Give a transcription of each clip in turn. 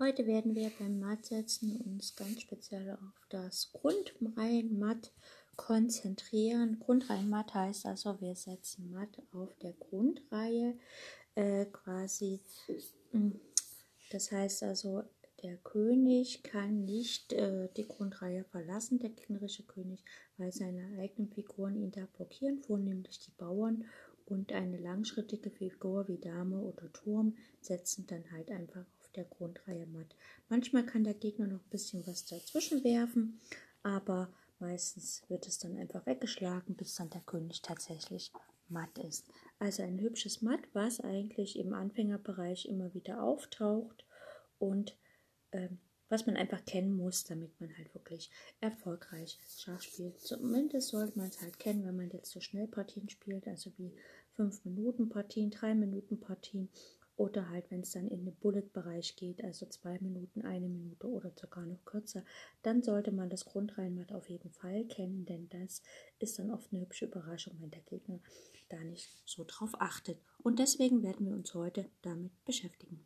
Heute werden wir beim Mattsetzen uns ganz speziell auf das Grundreihenmatt konzentrieren. Grundreihenmatt heißt also, wir setzen Matt auf der Grundreihe äh, quasi. Hm, das heißt also, der König kann nicht äh, die Grundreihe verlassen, der gegnerische König, weil seine eigenen Figuren ihn da blockieren, vornehmlich die Bauern und eine langschrittige Figur wie Dame oder Turm setzen dann halt einfach auf der Grundreihe matt. Manchmal kann der Gegner noch ein bisschen was dazwischen werfen, aber meistens wird es dann einfach weggeschlagen, bis dann der König tatsächlich matt ist. Also ein hübsches Matt, was eigentlich im Anfängerbereich immer wieder auftaucht und ähm, was man einfach kennen muss, damit man halt wirklich erfolgreich Schach spielt. Zumindest sollte man es halt kennen, wenn man jetzt so schnell Partien spielt, also wie 5-Minuten-Partien, 3-Minuten-Partien oder halt, wenn es dann in den Bullet-Bereich geht, also 2 Minuten, 1 Minute oder sogar noch kürzer, dann sollte man das Grundreihenmatt auf jeden Fall kennen, denn das ist dann oft eine hübsche Überraschung, wenn der Gegner da nicht so drauf achtet. Und deswegen werden wir uns heute damit beschäftigen.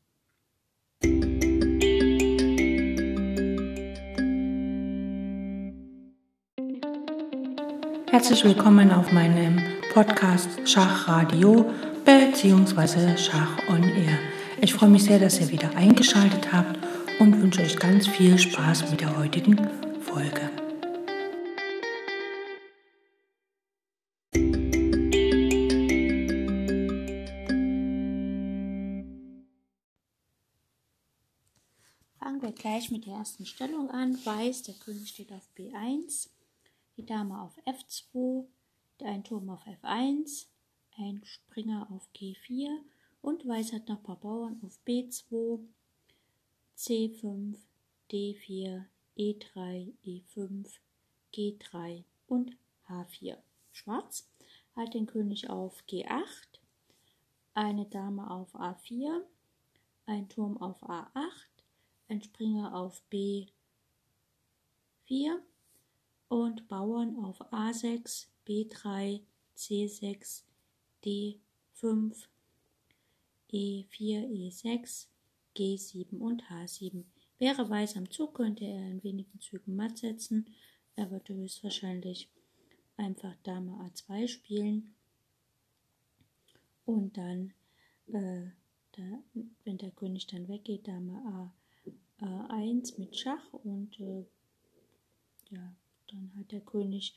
Herzlich willkommen auf meinem Podcast Schachradio bzw. Schach on Air. Ich freue mich sehr, dass ihr wieder eingeschaltet habt und wünsche euch ganz viel Spaß mit der heutigen Folge. Fangen wir gleich mit der ersten Stellung an. Weiß, der König steht auf B1 die Dame auf F2, ein Turm auf F1, ein Springer auf G4 und Weiß hat noch ein paar Bauern auf B2, C5, D4, E3, E5, G3 und H4. Schwarz hat den König auf G8, eine Dame auf A4, ein Turm auf A8, ein Springer auf B4 und Bauern auf A6, B3, C6, D5, E4, E6, G7 und H7. Wäre Weiß am Zug, könnte er in wenigen Zügen matt setzen. Er würde höchstwahrscheinlich einfach Dame A2 spielen. Und dann, äh, da, wenn der König dann weggeht, Dame A, A1 mit Schach und äh, ja, dann hat der König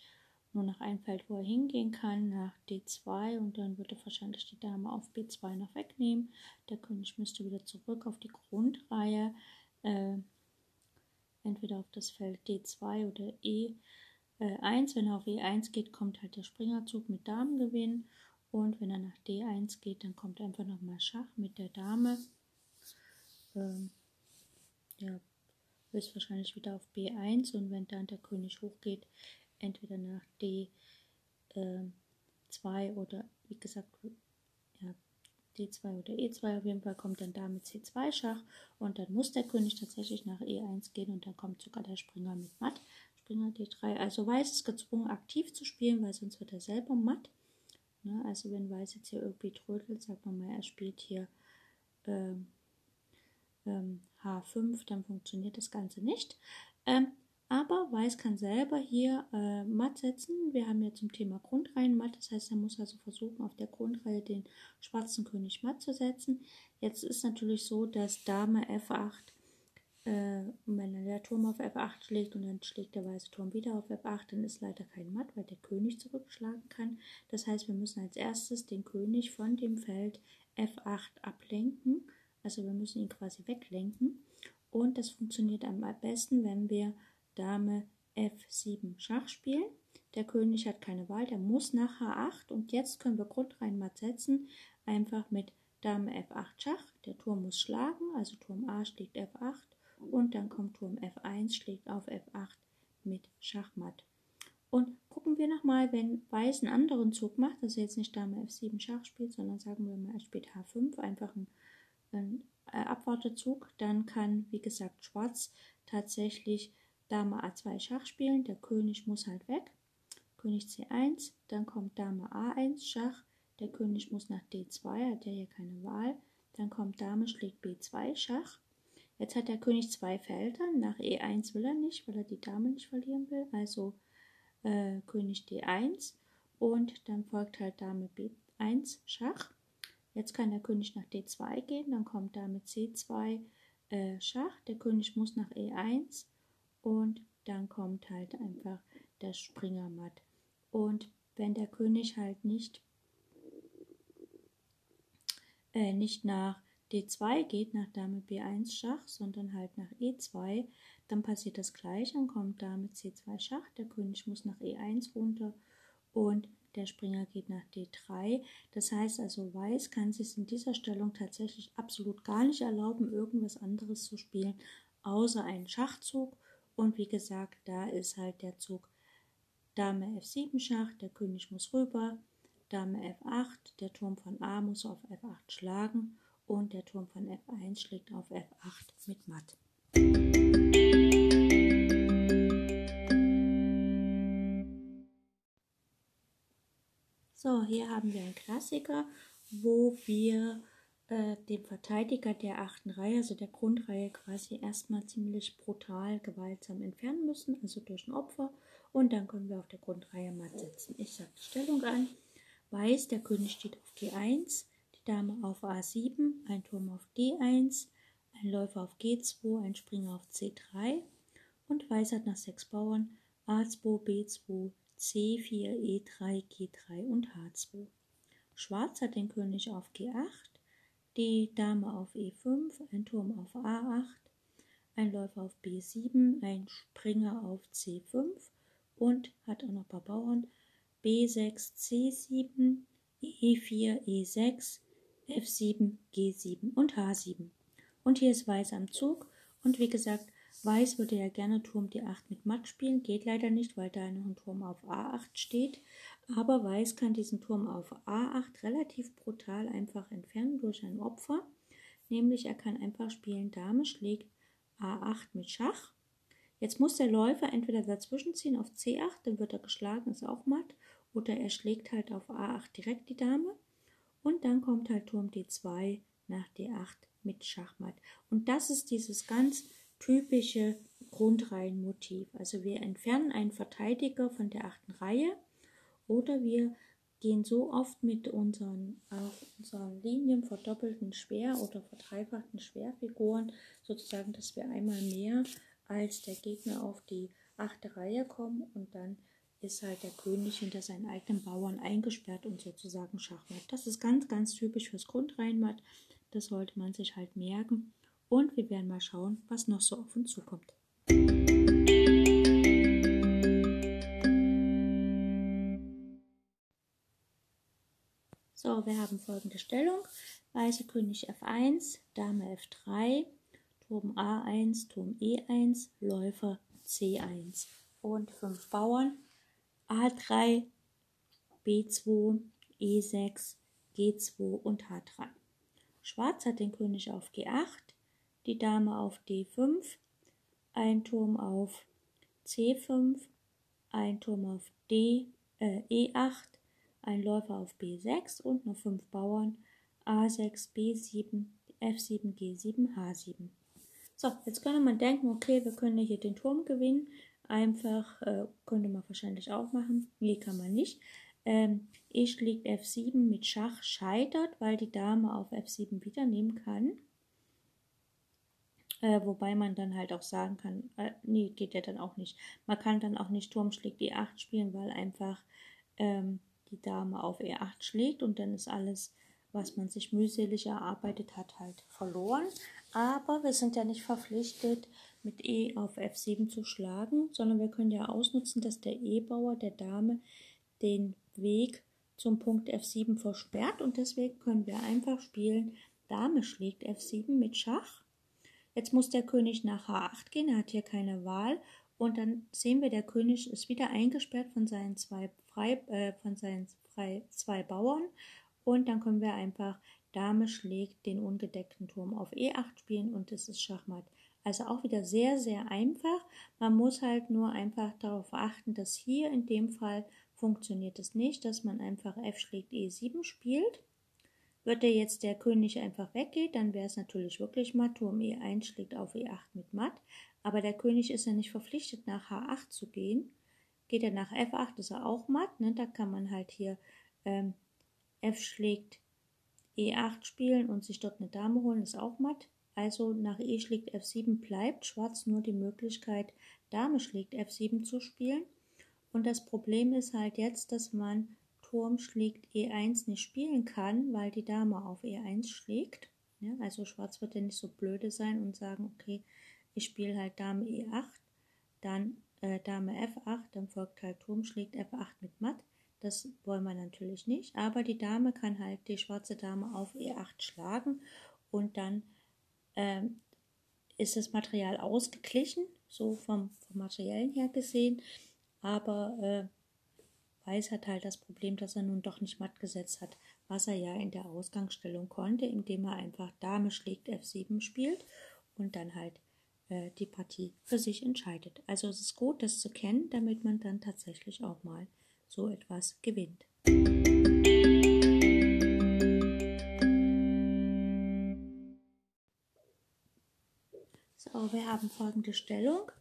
nur noch ein Feld, wo er hingehen kann, nach D2 und dann wird er wahrscheinlich die Dame auf B2 noch wegnehmen. Der König müsste wieder zurück auf die Grundreihe, äh, entweder auf das Feld D2 oder E1. Äh, wenn er auf E1 geht, kommt halt der Springerzug mit Damengewinn und wenn er nach D1 geht, dann kommt einfach nochmal Schach mit der Dame. Ähm, ja, wahrscheinlich wieder auf B1 und wenn dann der König hochgeht, entweder nach D2 äh, oder wie gesagt, ja, D2 oder E2 auf jeden Fall kommt dann damit C2 Schach und dann muss der König tatsächlich nach E1 gehen und dann kommt sogar der Springer mit Matt. Springer D3. Also Weiß ist gezwungen aktiv zu spielen, weil sonst wird er selber matt. Ne? Also wenn Weiß jetzt hier irgendwie trödelt, sagt man mal, er spielt hier ähm, ähm, H5, dann funktioniert das Ganze nicht. Ähm, aber Weiß kann selber hier äh, matt setzen. Wir haben ja zum Thema Grundreihen matt, das heißt, er muss also versuchen, auf der Grundreihe den schwarzen König matt zu setzen. Jetzt ist natürlich so, dass Dame F8, äh, wenn der Turm auf F8 schlägt und dann schlägt der weiße Turm wieder auf F8, dann ist leider kein Matt, weil der König zurückschlagen kann. Das heißt, wir müssen als erstes den König von dem Feld F8 ablenken also wir müssen ihn quasi weglenken. Und das funktioniert am besten, wenn wir Dame F7 Schach spielen. Der König hat keine Wahl, der muss nach H8 und jetzt können wir Grundreihen matt setzen, einfach mit Dame F8 Schach. Der Turm muss schlagen, also Turm A schlägt F8 und dann kommt Turm F1, schlägt auf F8 mit Schachmatt. Und gucken wir nochmal, wenn Weiß einen anderen Zug macht, also jetzt nicht Dame F7 Schach spielt, sondern sagen wir mal, er spielt H5, einfach ein äh, Abwartezug, dann kann, wie gesagt, Schwarz tatsächlich Dame A2 Schach spielen. Der König muss halt weg. König C1, dann kommt Dame A1 Schach. Der König muss nach D2, hat ja hier keine Wahl. Dann kommt Dame schlägt B2 Schach. Jetzt hat der König zwei Felder. Nach E1 will er nicht, weil er die Dame nicht verlieren will. Also äh, König D1 und dann folgt halt Dame B1 Schach. Jetzt kann der König nach D2 gehen, dann kommt Dame C2 äh, Schach. Der König muss nach E1 und dann kommt halt einfach der Springer matt. Und wenn der König halt nicht, äh, nicht nach D2 geht, nach Dame B1 Schach, sondern halt nach E2, dann passiert das gleiche, dann kommt Dame C2 Schach, der König muss nach E1 runter und der Springer geht nach D3. Das heißt also, Weiß kann sich in dieser Stellung tatsächlich absolut gar nicht erlauben, irgendwas anderes zu spielen, außer einen Schachzug. Und wie gesagt, da ist halt der Zug Dame F7 Schach, der König muss rüber, Dame F8, der Turm von A muss auf F8 schlagen und der Turm von F1 schlägt auf F8 mit Matt. So, hier haben wir einen Klassiker, wo wir äh, den Verteidiger der achten Reihe, also der Grundreihe, quasi erstmal ziemlich brutal gewaltsam entfernen müssen, also durch ein Opfer. Und dann können wir auf der Grundreihe matt setzen. Ich sage die Stellung an. Weiß, der König steht auf G1, die Dame auf A7, ein Turm auf D1, ein Läufer auf G2, ein Springer auf C3 und Weiß hat nach sechs Bauern A2, B2, C4, E3, G3 und H2. Schwarz hat den König auf G8, die Dame auf E5, ein Turm auf A8, ein Läufer auf B7, ein Springer auf C5 und hat auch noch ein paar Bauern B6, C7, E4, E6, F7, G7 und H7. Und hier ist Weiß am Zug und wie gesagt, Weiß würde ja gerne Turm D8 mit Matt spielen, geht leider nicht, weil da noch ein Turm auf A8 steht. Aber Weiß kann diesen Turm auf A8 relativ brutal einfach entfernen durch ein Opfer. Nämlich er kann einfach spielen, Dame schlägt A8 mit Schach. Jetzt muss der Läufer entweder dazwischen ziehen auf C8, dann wird er geschlagen, ist auch matt. Oder er schlägt halt auf A8 direkt die Dame. Und dann kommt halt Turm D2 nach D8 mit Schachmatt. Und das ist dieses ganz typische Grundreihenmotiv. Also wir entfernen einen Verteidiger von der achten Reihe oder wir gehen so oft mit unseren, auf unseren Linien verdoppelten Schwer- oder verdreifachten Schwerfiguren, sozusagen, dass wir einmal mehr als der Gegner auf die achte Reihe kommen und dann ist halt der König hinter seinen eigenen Bauern eingesperrt und sozusagen Schachmatt. Das ist ganz, ganz typisch fürs Grundreihenmatt. Das sollte man sich halt merken. Und wir werden mal schauen, was noch so auf uns zukommt. So, wir haben folgende Stellung. Weiße König F1, Dame F3, Turm A1, Turm E1, Läufer C1 und fünf Bauern A3, B2, E6, G2 und H3. Schwarz hat den König auf G8, die Dame auf D5, ein Turm auf C5, ein Turm auf D, äh, E8, ein Läufer auf B6 und noch fünf Bauern A6, B7, F7, G7, H7. So, jetzt könnte man denken, okay, wir können hier den Turm gewinnen. Einfach äh, könnte man wahrscheinlich auch machen. Nee, kann man nicht. Ähm, E schlägt F7 mit Schach scheitert, weil die Dame auf F7 wieder nehmen kann. Äh, wobei man dann halt auch sagen kann, äh, nee, geht ja dann auch nicht. Man kann dann auch nicht Turm schlägt E8 spielen, weil einfach ähm, die Dame auf E8 schlägt und dann ist alles, was man sich mühselig erarbeitet hat, halt verloren. Aber wir sind ja nicht verpflichtet, mit E auf F7 zu schlagen, sondern wir können ja ausnutzen, dass der E-Bauer der Dame den Weg zum Punkt F7 versperrt und deswegen können wir einfach spielen, Dame schlägt F7 mit Schach Jetzt muss der König nach H8 gehen, er hat hier keine Wahl. Und dann sehen wir, der König ist wieder eingesperrt von seinen zwei, frei, äh, von seinen frei, zwei Bauern. Und dann können wir einfach Dame schlägt den ungedeckten Turm auf E8 spielen und es ist Schachmatt. Also auch wieder sehr, sehr einfach. Man muss halt nur einfach darauf achten, dass hier in dem Fall funktioniert es nicht, dass man einfach F schlägt E7 spielt. Würde jetzt der König einfach weggehen, dann wäre es natürlich wirklich matt. Turm E1 schlägt auf E8 mit matt. Aber der König ist ja nicht verpflichtet, nach H8 zu gehen. Geht er nach F8, ist er auch matt. Ne? Da kann man halt hier ähm, F schlägt E8 spielen und sich dort eine Dame holen, ist auch matt. Also nach E schlägt F7 bleibt Schwarz nur die Möglichkeit, Dame schlägt F7 zu spielen. Und das Problem ist halt jetzt, dass man Turm schlägt E1 nicht spielen kann, weil die Dame auf E1 schlägt. Ja, also Schwarz wird ja nicht so blöde sein und sagen, okay, ich spiele halt Dame E8, dann äh, Dame F8, dann folgt halt Turm schlägt F8 mit Matt. Das wollen wir natürlich nicht, aber die Dame kann halt die schwarze Dame auf E8 schlagen und dann ähm, ist das Material ausgeglichen, so vom, vom Materiellen her gesehen, aber äh, Weiß hat halt das Problem, dass er nun doch nicht matt gesetzt hat, was er ja in der Ausgangsstellung konnte, indem er einfach Dame schlägt F7 spielt und dann halt äh, die Partie für sich entscheidet. Also es ist gut, das zu kennen, damit man dann tatsächlich auch mal so etwas gewinnt. So, wir haben folgende Stellung.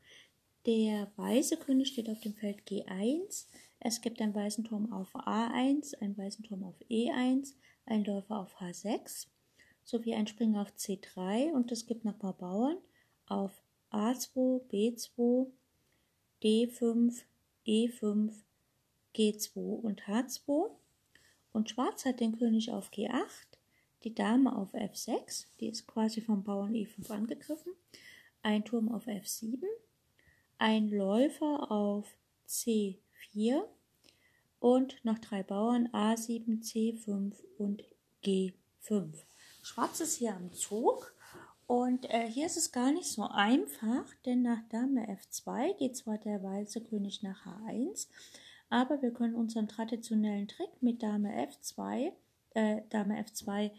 Der weiße König steht auf dem Feld G1. Es gibt einen weißen Turm auf A1, einen weißen Turm auf E1, einen Läufer auf H6 sowie einen Springer auf C3 und es gibt noch ein paar Bauern auf A2, B2, D5, E5, G2 und H2. Und Schwarz hat den König auf G8, die Dame auf F6, die ist quasi vom Bauern E5 angegriffen, ein Turm auf F7, ein Läufer auf C4, 4 und noch drei Bauern A7, C5 und G5. Schwarz ist hier am Zug und äh, hier ist es gar nicht so einfach, denn nach Dame F2 geht zwar der weiße König nach H1, aber wir können unseren traditionellen Trick mit Dame F2, äh, Dame F2,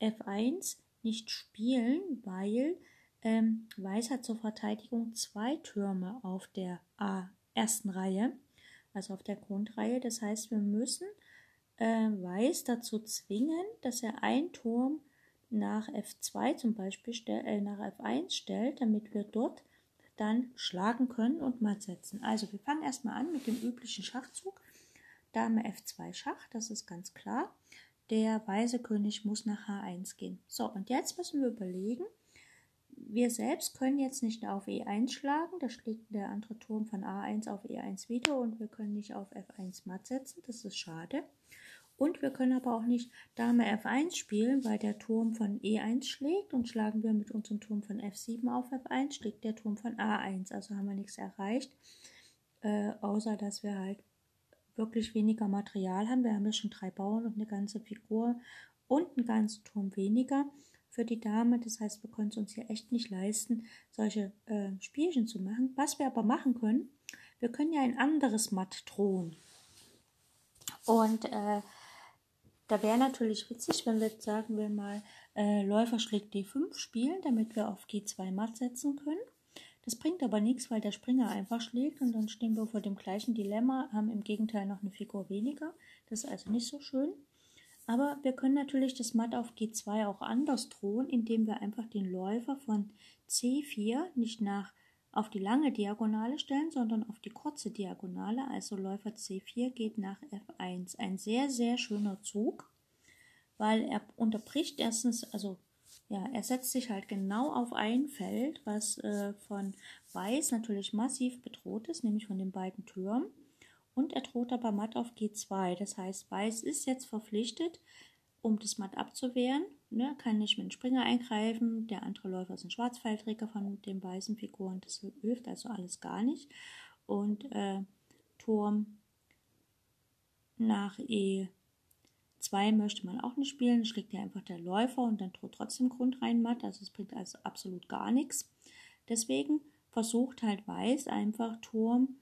F1 nicht spielen, weil ähm, Weiß hat zur Verteidigung zwei Türme auf der A ersten Reihe also auf der Grundreihe. Das heißt, wir müssen äh, Weiß dazu zwingen, dass er einen Turm nach F2 zum Beispiel äh, nach F1 stellt, damit wir dort dann schlagen können und matt setzen. Also wir fangen erstmal an mit dem üblichen Schachzug. Dame F2 Schach, das ist ganz klar. Der weiße König muss nach H1 gehen. So, und jetzt müssen wir überlegen, wir selbst können jetzt nicht auf E1 schlagen, da schlägt der andere Turm von A1 auf E1 wieder und wir können nicht auf F1 matt setzen, das ist schade. Und wir können aber auch nicht Dame F1 spielen, weil der Turm von E1 schlägt und schlagen wir mit unserem Turm von F7 auf F1, schlägt der Turm von A1. Also haben wir nichts erreicht, äh, außer dass wir halt wirklich weniger Material haben. Wir haben ja schon drei Bauern und eine ganze Figur und einen ganzen Turm weniger für die Dame. Das heißt, wir können es uns hier echt nicht leisten, solche äh, Spielchen zu machen. Was wir aber machen können, wir können ja ein anderes Matt drohen. Und äh, da wäre natürlich witzig, wenn wir, sagen wir mal, äh, Läufer schlägt D5 spielen, damit wir auf G2 matt setzen können. Das bringt aber nichts, weil der Springer einfach schlägt und dann stehen wir vor dem gleichen Dilemma, haben im Gegenteil noch eine Figur weniger. Das ist also nicht so schön. Aber wir können natürlich das Matt auf G2 auch anders drohen, indem wir einfach den Läufer von C4 nicht nach auf die lange Diagonale stellen, sondern auf die kurze Diagonale. Also Läufer C4 geht nach F1. Ein sehr, sehr schöner Zug, weil er unterbricht erstens, also ja, er setzt sich halt genau auf ein Feld, was äh, von Weiß natürlich massiv bedroht ist, nämlich von den beiden Türmen und er droht aber matt auf G2. Das heißt, Weiß ist jetzt verpflichtet, um das Matt abzuwehren. Ne, kann nicht mit dem Springer eingreifen. Der andere Läufer ist ein Schwarzpfeilträger von den weißen Figuren. Das hilft also alles gar nicht. Und äh, Turm nach E2 möchte man auch nicht spielen. Schlägt ja einfach der Läufer und dann droht trotzdem Grund rein matt. Also es bringt also absolut gar nichts. Deswegen versucht halt Weiß einfach Turm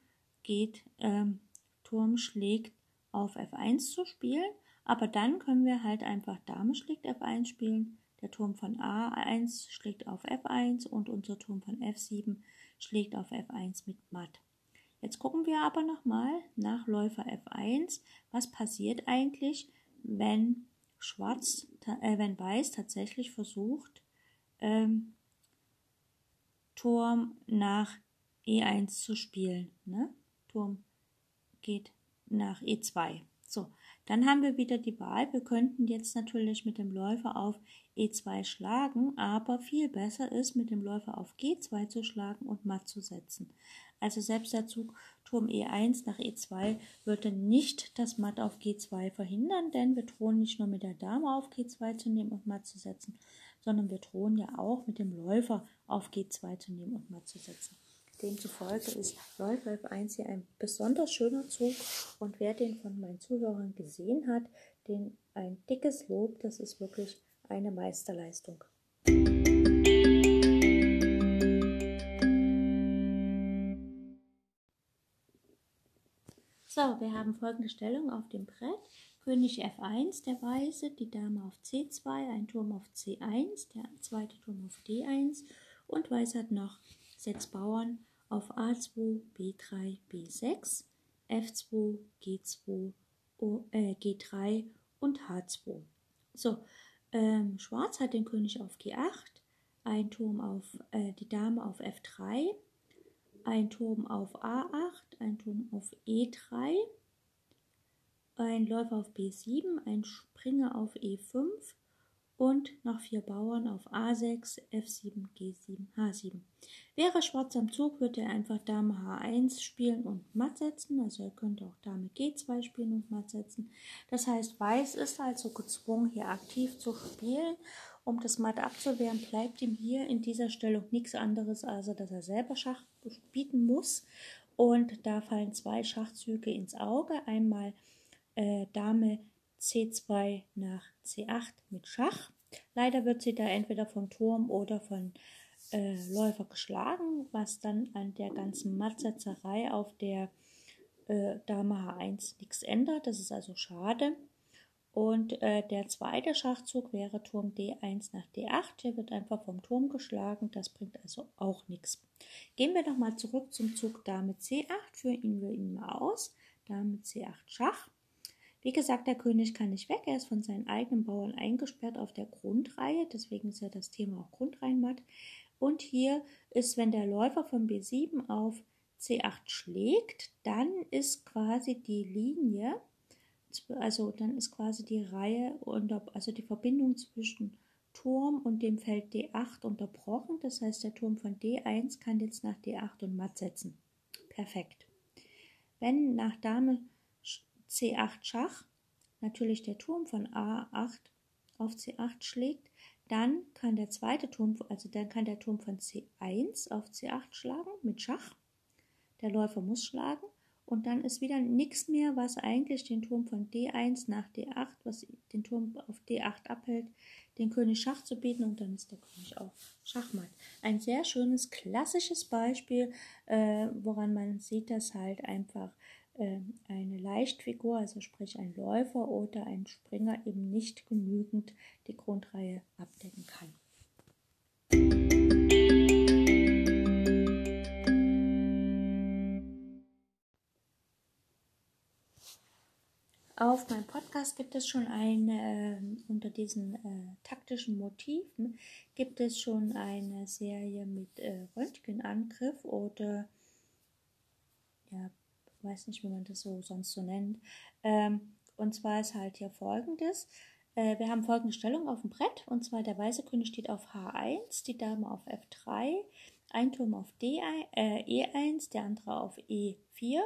geht ähm, Turm schlägt auf F1 zu spielen, aber dann können wir halt einfach Dame schlägt F1 spielen, der Turm von A1 schlägt auf F1 und unser Turm von F7 schlägt auf F1 mit Matt. Jetzt gucken wir aber nochmal nach Läufer F1, was passiert eigentlich, wenn Schwarz äh, wenn Weiß tatsächlich versucht, ähm, Turm nach E1 zu spielen. Ne? Turm geht nach E2. Dann haben wir wieder die Wahl. Wir könnten jetzt natürlich mit dem Läufer auf E2 schlagen, aber viel besser ist, mit dem Läufer auf G2 zu schlagen und matt zu setzen. Also selbst der Zug Turm E1 nach E2 würde nicht das Matt auf G2 verhindern, denn wir drohen nicht nur mit der Dame auf G2 zu nehmen und matt zu setzen, sondern wir drohen ja auch mit dem Läufer auf G2 zu nehmen und matt zu setzen. Demzufolge ist Läufer F1 hier ein besonders schöner Zug und wer den von meinen Zuhörern gesehen hat, den ein dickes Lob, das ist wirklich eine Meisterleistung. So, wir haben folgende Stellung auf dem Brett. König F1, der Weiße, die Dame auf C2, ein Turm auf C1, der zweite Turm auf D1 und Weiß hat noch sechs Bauern auf A2, B3, B6, F2, G2, o, äh, G3 und H2. So, ähm, Schwarz hat den König auf G8, ein Turm auf äh, die Dame auf F3, ein Turm auf A8, ein Turm auf E3, ein Läufer auf B7, ein Springer auf E5 und noch vier Bauern auf A6, F7, G7, H7. Wäre Schwarz am Zug, würde er einfach Dame H1 spielen und matt setzen. Also er könnte auch Dame G2 spielen und matt setzen. Das heißt, Weiß ist also gezwungen, hier aktiv zu spielen. Um das Matt abzuwehren, bleibt ihm hier in dieser Stellung nichts anderes, als dass er selber Schach bieten muss. Und da fallen zwei Schachzüge ins Auge. Einmal äh, Dame C2 nach C8 mit Schach. Leider wird sie da entweder von Turm oder von äh, Läufer geschlagen, was dann an der ganzen Mattsetzerei auf der äh, Dame H1 nichts ändert. Das ist also schade. Und äh, der zweite Schachzug wäre Turm D1 nach D8. Der wird einfach vom Turm geschlagen. Das bringt also auch nichts. Gehen wir nochmal zurück zum Zug Dame C8. Führen wir ihn mal aus. Dame C8 Schach. Wie gesagt, der König kann nicht weg, er ist von seinen eigenen Bauern eingesperrt auf der Grundreihe, deswegen ist ja das Thema auch Grundreihenmatt. Und hier ist, wenn der Läufer von B7 auf C8 schlägt, dann ist quasi die Linie, also dann ist quasi die Reihe, unter, also die Verbindung zwischen Turm und dem Feld D8 unterbrochen. Das heißt, der Turm von D1 kann jetzt nach D8 und matt setzen. Perfekt. Wenn nach Dame C8 Schach natürlich der Turm von A8 auf C8 schlägt, dann kann der zweite Turm, also dann kann der Turm von C1 auf C8 schlagen mit Schach. Der Läufer muss schlagen und dann ist wieder nichts mehr, was eigentlich den Turm von D1 nach D8, was den Turm auf D8 abhält, den König Schach zu bieten und dann ist der König auch Schachmatt. Ein sehr schönes klassisches Beispiel, äh, woran man sieht, dass halt einfach eine Leichtfigur, also sprich ein Läufer oder ein Springer eben nicht genügend die Grundreihe abdecken kann. Auf meinem Podcast gibt es schon eine, äh, unter diesen äh, taktischen Motiven gibt es schon eine Serie mit äh, Röntgenangriff oder ja, weiß nicht, wie man das so sonst so nennt. Ähm, und zwar ist halt hier folgendes. Äh, wir haben folgende Stellung auf dem Brett. Und zwar der weiße König steht auf H1, die Dame auf F3, ein Turm auf D1, äh, E1, der andere auf E4.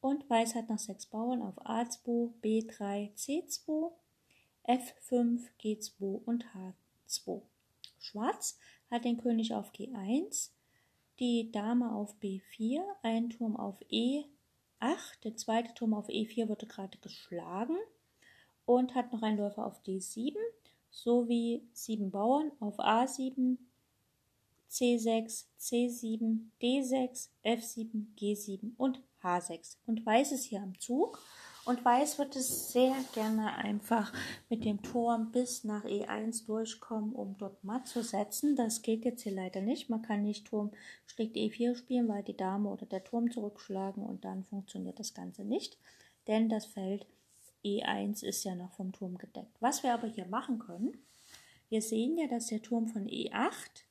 Und Weiß hat noch sechs Bauern auf A2, B3, C2, F5, G2 und H2. Schwarz hat den König auf G1, die Dame auf B4, ein Turm auf E 8. Der zweite Turm auf E4 wurde gerade geschlagen und hat noch einen Läufer auf D7 sowie sieben Bauern auf A7, C6, C7, D6, F7, G7 und H6. Und Weiß ist hier am Zug und Weiß wird es sehr gerne einfach mit dem Turm bis nach E1 durchkommen, um dort matt zu setzen. Das geht jetzt hier leider nicht. Man kann nicht Turm schlägt E4 spielen, weil die Dame oder der Turm zurückschlagen und dann funktioniert das Ganze nicht. Denn das Feld E1 ist ja noch vom Turm gedeckt. Was wir aber hier machen können, wir sehen ja, dass der Turm von E8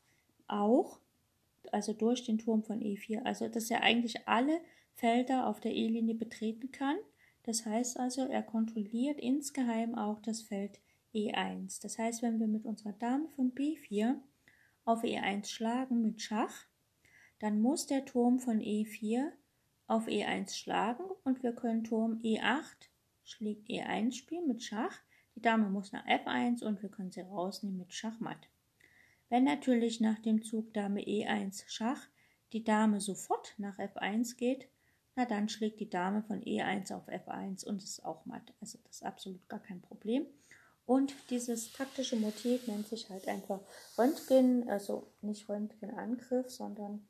auch, also durch den Turm von E4, also dass er eigentlich alle Felder auf der E-Linie betreten kann. Das heißt also, er kontrolliert insgeheim auch das Feld E1. Das heißt, wenn wir mit unserer Dame von B4 auf E1 schlagen mit Schach, dann muss der Turm von E4 auf E1 schlagen und wir können Turm E8 schlägt E1 spielen mit Schach. Die Dame muss nach F1 und wir können sie rausnehmen mit Schachmatt. Wenn natürlich nach dem Zug Dame E1 Schach die Dame sofort nach F1 geht, na dann schlägt die Dame von E1 auf F1 und ist auch matt. Also das ist absolut gar kein Problem. Und dieses taktische Motiv nennt sich halt einfach Röntgen, also nicht Röntgenangriff, sondern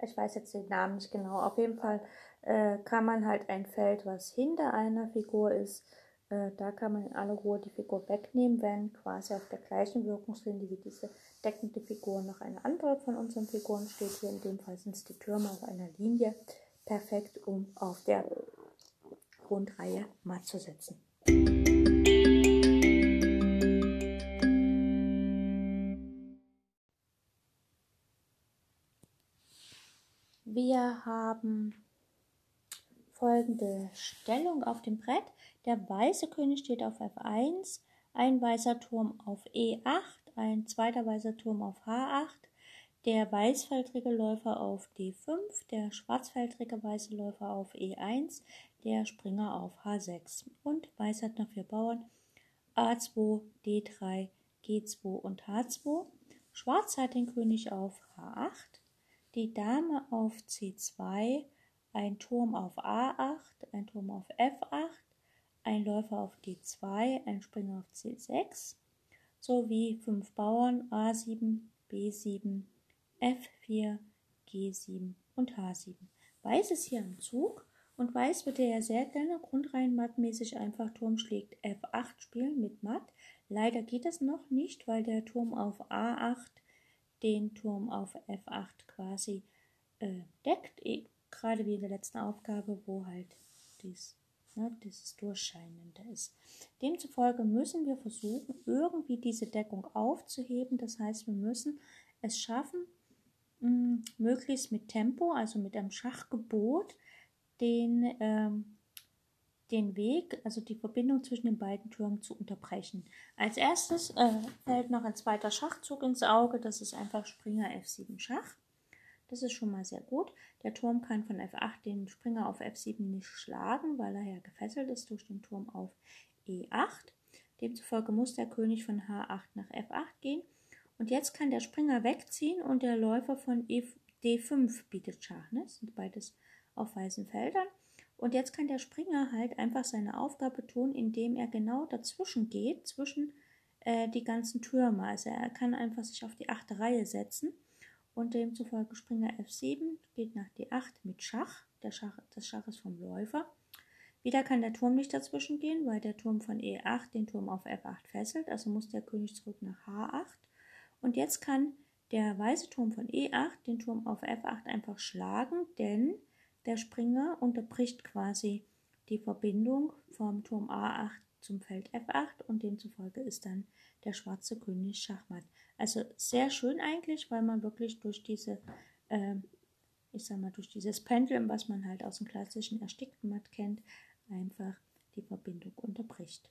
ich weiß jetzt den Namen nicht genau. Auf jeden Fall äh, kann man halt ein Feld, was hinter einer Figur ist, äh, da kann man in aller Ruhe die Figur wegnehmen, wenn quasi auf der gleichen Wirkungslinie wie diese deckende Figur noch eine andere von unseren Figuren steht. Hier in dem Fall sind es die Türme auf einer Linie. Perfekt, um auf der Grundreihe matt zu setzen. Wir haben folgende Stellung auf dem Brett. Der weiße König steht auf F1, ein weißer Turm auf E8, ein zweiter weißer Turm auf H8, der weißfeldrige Läufer auf D5, der schwarzfeldrige weiße Läufer auf E1, der Springer auf H6. Und Weiß hat noch vier Bauern A2, D3, G2 und H2. Schwarz hat den König auf H8, die Dame auf C2, ein Turm auf A8, ein Turm auf F8, ein Läufer auf D2, ein Springer auf C6 sowie fünf Bauern A7, B7, F4, G7 und H7. Weiß ist hier am Zug und Weiß würde ja sehr gerne grundreihenmattmäßig einfach Turm schlägt F8 spielen mit Matt. Leider geht das noch nicht, weil der Turm auf A8 den Turm auf F8 quasi äh, deckt, e gerade wie in der letzten Aufgabe, wo halt dies, ne, dieses Durchscheinende ist. Demzufolge müssen wir versuchen, irgendwie diese Deckung aufzuheben. Das heißt, wir müssen es schaffen, mh, hm, möglichst mit Tempo, also mit einem Schachgebot, den ähm, den Weg, also die Verbindung zwischen den beiden Türmen zu unterbrechen. Als erstes äh, fällt noch ein zweiter Schachzug ins Auge, das ist einfach Springer F7 Schach. Das ist schon mal sehr gut. Der Turm kann von F8 den Springer auf F7 nicht schlagen, weil er ja gefesselt ist durch den Turm auf E8. Demzufolge muss der König von H8 nach F8 gehen. Und jetzt kann der Springer wegziehen und der Läufer von e D5 bietet Schach. Ne? Das sind beides auf weißen Feldern. Und jetzt kann der Springer halt einfach seine Aufgabe tun, indem er genau dazwischen geht, zwischen äh, die ganzen Türme. Also er kann einfach sich auf die achte Reihe setzen und demzufolge Springer F7 geht nach D8 mit Schach. Der Schach, das Schach ist vom Läufer. Wieder kann der Turm nicht dazwischen gehen, weil der Turm von E8 den Turm auf F8 fesselt, also muss der König zurück nach H8. Und jetzt kann der weiße Turm von E8 den Turm auf F8 einfach schlagen, denn der Springer unterbricht quasi die Verbindung vom Turm A8 zum Feld F8 und demzufolge ist dann der schwarze König Schachmatt. Also sehr schön eigentlich, weil man wirklich durch diese, äh, ich sag mal, durch dieses Pendel, was man halt aus dem klassischen erstickten Matt kennt, einfach die Verbindung unterbricht.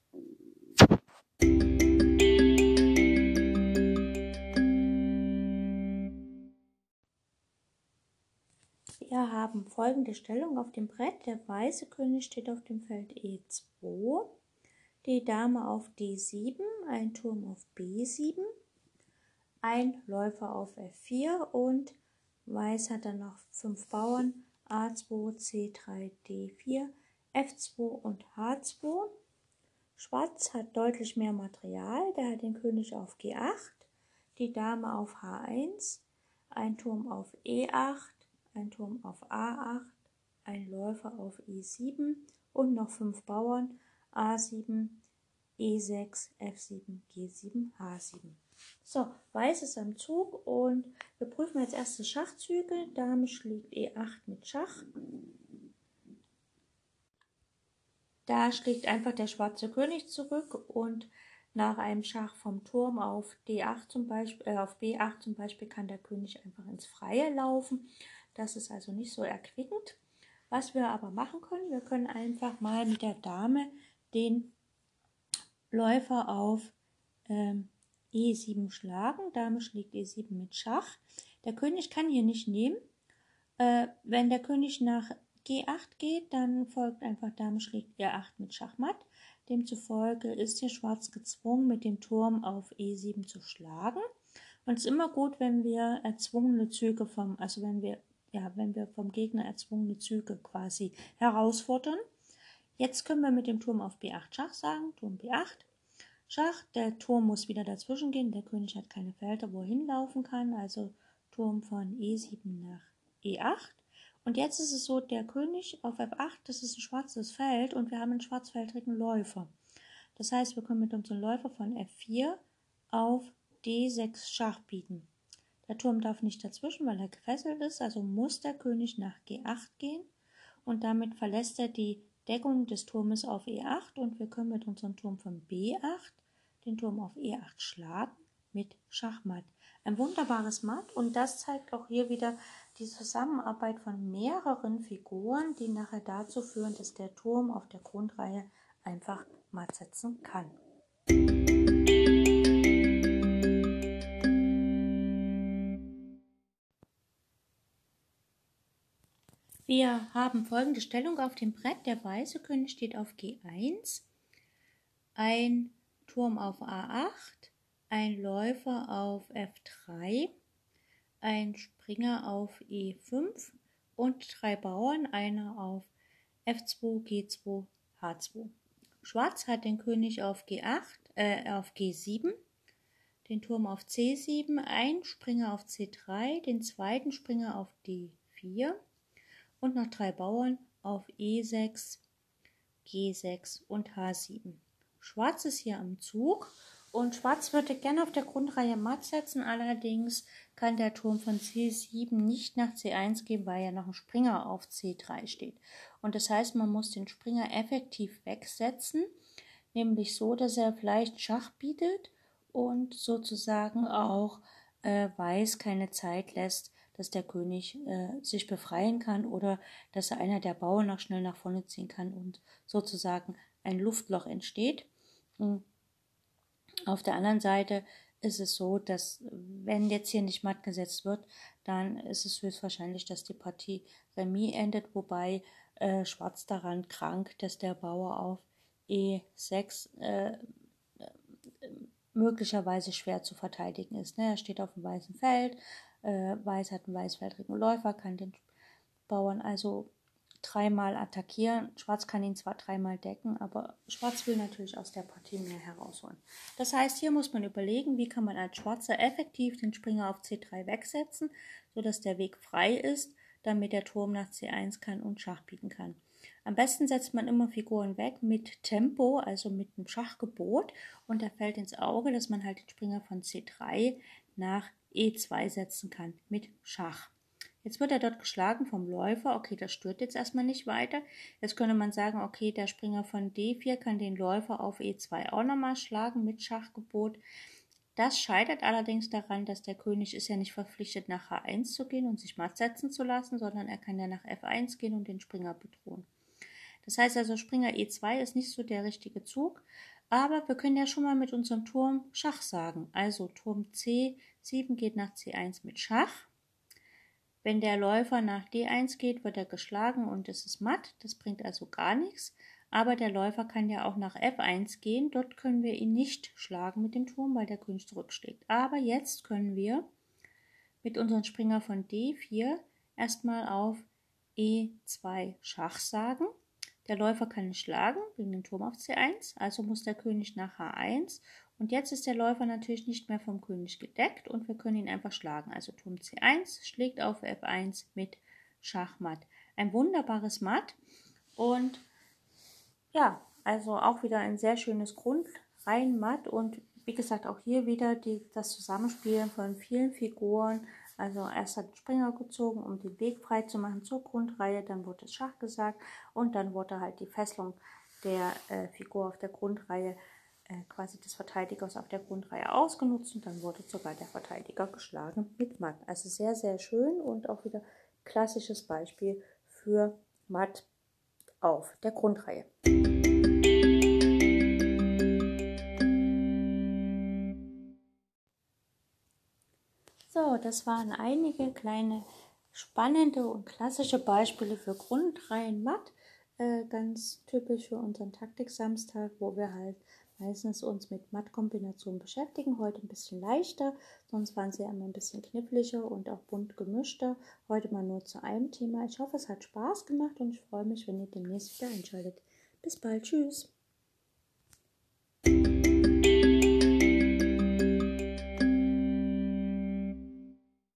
Wir haben folgende Stellung auf dem Brett. Der weiße König steht auf dem Feld E2, die Dame auf D7, ein Turm auf B7, ein Läufer auf F4 und Weiß hat dann noch fünf Bauern A2, C3, D4, F2 und H2. Schwarz hat deutlich mehr Material, der hat den König auf G8, die Dame auf H1, ein Turm auf E8, ein Turm auf A8, ein Läufer auf E7 und noch fünf Bauern A7, E6, F7, G7, H7. So, Weiß ist am Zug und wir prüfen jetzt erste Schachzüge. Dame schlägt E8 mit Schach. Da schlägt einfach der schwarze König zurück und nach einem Schach vom Turm auf D8 zum Beispiel, äh, auf B8 zum Beispiel kann der König einfach ins Freie laufen. Das ist also nicht so erquickend. Was wir aber machen können, wir können einfach mal mit der Dame den Läufer auf ähm, E7 schlagen. Dame schlägt E7 mit Schach. Der König kann hier nicht nehmen. Äh, wenn der König nach G8 geht, dann folgt einfach Dame schlägt E8 mit Schachmatt. Demzufolge ist hier Schwarz gezwungen, mit dem Turm auf E7 zu schlagen. Und es ist immer gut, wenn wir erzwungene Züge vom, also wenn wir, ja, wenn wir vom Gegner erzwungene Züge quasi herausfordern. Jetzt können wir mit dem Turm auf B8 Schach sagen, Turm B8. Schach, der Turm muss wieder dazwischen gehen, der König hat keine Felder, wo er hinlaufen kann, also Turm von E7 nach E8. Und jetzt ist es so, der König auf F8, das ist ein schwarzes Feld und wir haben einen schwarzfeldrigen Läufer. Das heißt, wir können mit unserem Läufer von F4 auf D6 Schach bieten. Der Turm darf nicht dazwischen, weil er gefesselt ist, also muss der König nach G8 gehen und damit verlässt er die Deckung des Turmes auf E8 und wir können mit unserem Turm von B8 den Turm auf E8 schlagen mit Schachmatt. Ein wunderbares Matt und das zeigt auch hier wieder die Zusammenarbeit von mehreren Figuren, die nachher dazu führen, dass der Turm auf der Grundreihe einfach matt setzen kann. Wir haben folgende Stellung auf dem Brett. Der weiße König steht auf G1, ein Turm auf A8, ein Läufer auf F3, ein Springer auf E5 und drei Bauern, einer auf F2, G2, H2. Schwarz hat den König auf G8, äh, auf G7, den Turm auf C7, ein Springer auf C3, den zweiten Springer auf D4 und noch drei Bauern auf E6, G6 und H7. Schwarz ist hier am Zug und Schwarz würde gerne auf der Grundreihe matt setzen, allerdings kann der Turm von C7 nicht nach C1 gehen, weil ja noch ein Springer auf C3 steht. Und das heißt, man muss den Springer effektiv wegsetzen, nämlich so, dass er vielleicht Schach bietet und sozusagen auch äh, Weiß keine Zeit lässt, dass der König äh, sich befreien kann oder dass er einer der Bauern noch schnell nach vorne ziehen kann und sozusagen ein Luftloch entsteht. Und auf der anderen Seite ist es so, dass wenn jetzt hier nicht matt gesetzt wird, dann ist es höchstwahrscheinlich, dass die Partie Remis endet, wobei äh, Schwarz daran krank, dass der Bauer auf E6 äh, äh, möglicherweise schwer zu verteidigen ist. Ne? Er steht auf dem weißen Feld, äh, Weiß hat einen weißfeldrigen Läufer, kann den Bauern also dreimal attackieren. Schwarz kann ihn zwar dreimal decken, aber Schwarz will natürlich aus der Partie mehr herausholen. Das heißt, hier muss man überlegen, wie kann man als Schwarzer effektiv den Springer auf C3 wegsetzen, sodass der Weg frei ist, damit der Turm nach C1 kann und Schach bieten kann. Am besten setzt man immer Figuren weg mit Tempo, also mit einem Schachgebot, und da fällt ins Auge, dass man halt den Springer von C3 nach E2 setzen kann mit Schach. Jetzt wird er dort geschlagen vom Läufer. Okay, das stört jetzt erstmal nicht weiter. Jetzt könnte man sagen, okay, der Springer von D4 kann den Läufer auf E2 auch nochmal schlagen mit Schachgebot. Das scheitert allerdings daran, dass der König ist ja nicht verpflichtet, nach H1 zu gehen und sich matt setzen zu lassen, sondern er kann ja nach F1 gehen und den Springer bedrohen. Das heißt also, Springer E2 ist nicht so der richtige Zug, aber wir können ja schon mal mit unserem Turm Schach sagen. Also Turm C7 geht nach C1 mit Schach. Wenn der Läufer nach D1 geht, wird er geschlagen und es ist matt. Das bringt also gar nichts. Aber der Läufer kann ja auch nach F1 gehen. Dort können wir ihn nicht schlagen mit dem Turm, weil der König zurückschlägt. Aber jetzt können wir mit unserem Springer von D4 erstmal auf E2 Schach sagen. Der Läufer kann nicht schlagen wegen dem Turm auf C1, also muss der König nach H1 und jetzt ist der Läufer natürlich nicht mehr vom König gedeckt und wir können ihn einfach schlagen. Also Turm C1 schlägt auf F1 mit Schachmatt. Ein wunderbares Matt und ja, also auch wieder ein sehr schönes Grund, rein matt und wie gesagt auch hier wieder die, das Zusammenspielen von vielen Figuren. Also erst hat Springer gezogen, um den Weg frei zu machen zur Grundreihe, dann wurde Schach gesagt und dann wurde halt die Fesselung der äh, Figur auf der Grundreihe äh, quasi des Verteidigers auf der Grundreihe ausgenutzt und dann wurde sogar der Verteidiger geschlagen mit Matt. Also sehr, sehr schön und auch wieder klassisches Beispiel für Matt auf der Grundreihe. Das waren einige kleine spannende und klassische Beispiele für Grundreihen Matt. Äh, ganz typisch für unseren Taktik-Samstag, wo wir halt meistens uns mit Mattkombinationen beschäftigen. Heute ein bisschen leichter, sonst waren sie immer ein bisschen kniffliger und auch bunt gemischter. Heute mal nur zu einem Thema. Ich hoffe, es hat Spaß gemacht und ich freue mich, wenn ihr demnächst wieder einschaltet. Bis bald, tschüss.